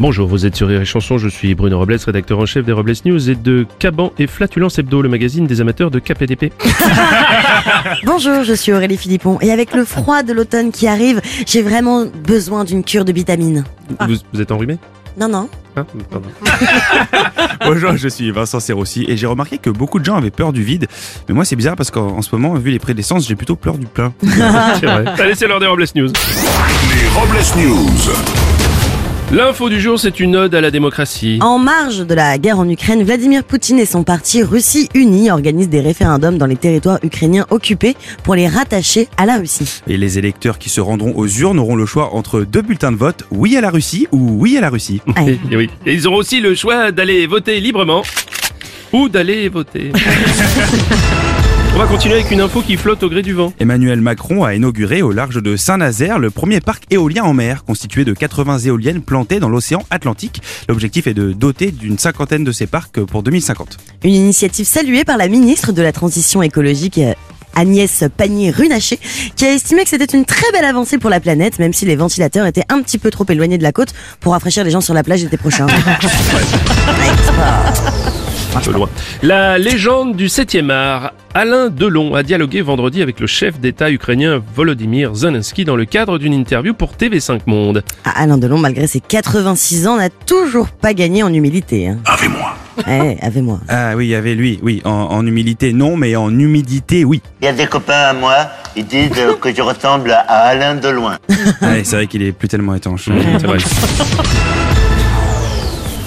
Bonjour, vous êtes sur Rire et Chanson, je suis Bruno Robles, rédacteur en chef des Robles News et de Caban et Flatulence Hebdo, le magazine des amateurs de KPDP. Bonjour, je suis Aurélie Philippon et avec le froid de l'automne qui arrive, j'ai vraiment besoin d'une cure de vitamines. Vous, vous êtes enrhumé Non, non. Hein? Pardon. Bonjour, je suis Vincent Serroussi et j'ai remarqué que beaucoup de gens avaient peur du vide. Mais moi, c'est bizarre parce qu'en en ce moment, vu les prix d'essence, j'ai plutôt peur du plein. C'est vrai. Allez, c'est l'heure des Robles News. Les Robles News. L'info du jour, c'est une ode à la démocratie. En marge de la guerre en Ukraine, Vladimir Poutine et son parti Russie Unie organisent des référendums dans les territoires ukrainiens occupés pour les rattacher à la Russie. Et les électeurs qui se rendront aux urnes auront le choix entre deux bulletins de vote, oui à la Russie ou oui à la Russie. Ouais. Et, et oui. Et ils auront aussi le choix d'aller voter librement ou d'aller voter. On va continuer avec une info qui flotte au gré du vent. Emmanuel Macron a inauguré au large de Saint-Nazaire le premier parc éolien en mer, constitué de 80 éoliennes plantées dans l'océan Atlantique. L'objectif est de doter d'une cinquantaine de ces parcs pour 2050. Une initiative saluée par la ministre de la Transition écologique. Agnès Pannier-Runacher, qui a estimé que c'était une très belle avancée pour la planète, même si les ventilateurs étaient un petit peu trop éloignés de la côte pour rafraîchir les gens sur la plage l'été prochain. Un peu loin. La légende du 7e art. Alain Delon a dialogué vendredi avec le chef d'État ukrainien Volodymyr Zelensky dans le cadre d'une interview pour TV5 Monde. Ah, Alain Delon, malgré ses 86 ans, n'a toujours pas gagné en humilité. Hein. Avec-moi. Eh, avec moi. Ah oui, il y avait lui, oui, en, en humilité non, mais en humidité oui. Il y a des copains à moi, ils disent euh, que je ressemble à Alain de loin. Ouais, c'est vrai qu'il est plus tellement étanche.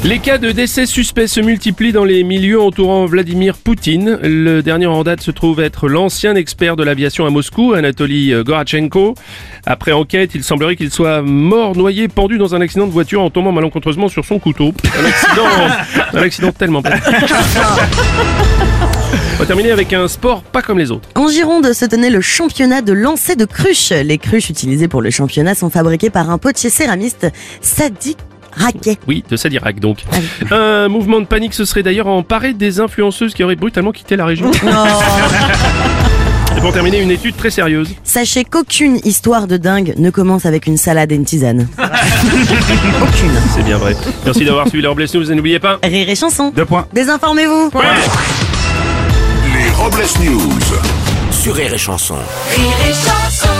Les cas de décès suspects se multiplient dans les milieux entourant Vladimir Poutine. Le dernier en date se trouve être l'ancien expert de l'aviation à Moscou, Anatoly Gorachenko. Après enquête, il semblerait qu'il soit mort noyé, pendu dans un accident de voiture en tombant malencontreusement sur son couteau. Un accident, un accident tellement bête. On va terminer avec un sport pas comme les autres. En Gironde se tenait le championnat de lancer de cruches. Les cruches utilisées pour le championnat sont fabriquées par un potier céramiste, Sadi Raquet. Oui, de Sadirac donc. Un mouvement de panique se serait d'ailleurs emparé des influenceuses qui auraient brutalement quitté la région. Et pour terminer, une étude très sérieuse. Sachez qu'aucune histoire de dingue ne commence avec une salade et une tisane. Aucune. C'est bien vrai. Merci d'avoir suivi leur Bless News et n'oubliez pas. Rire et chanson. Deux points. Désinformez-vous. Les Robles News. Sur Rire et Chanson. Rire et chanson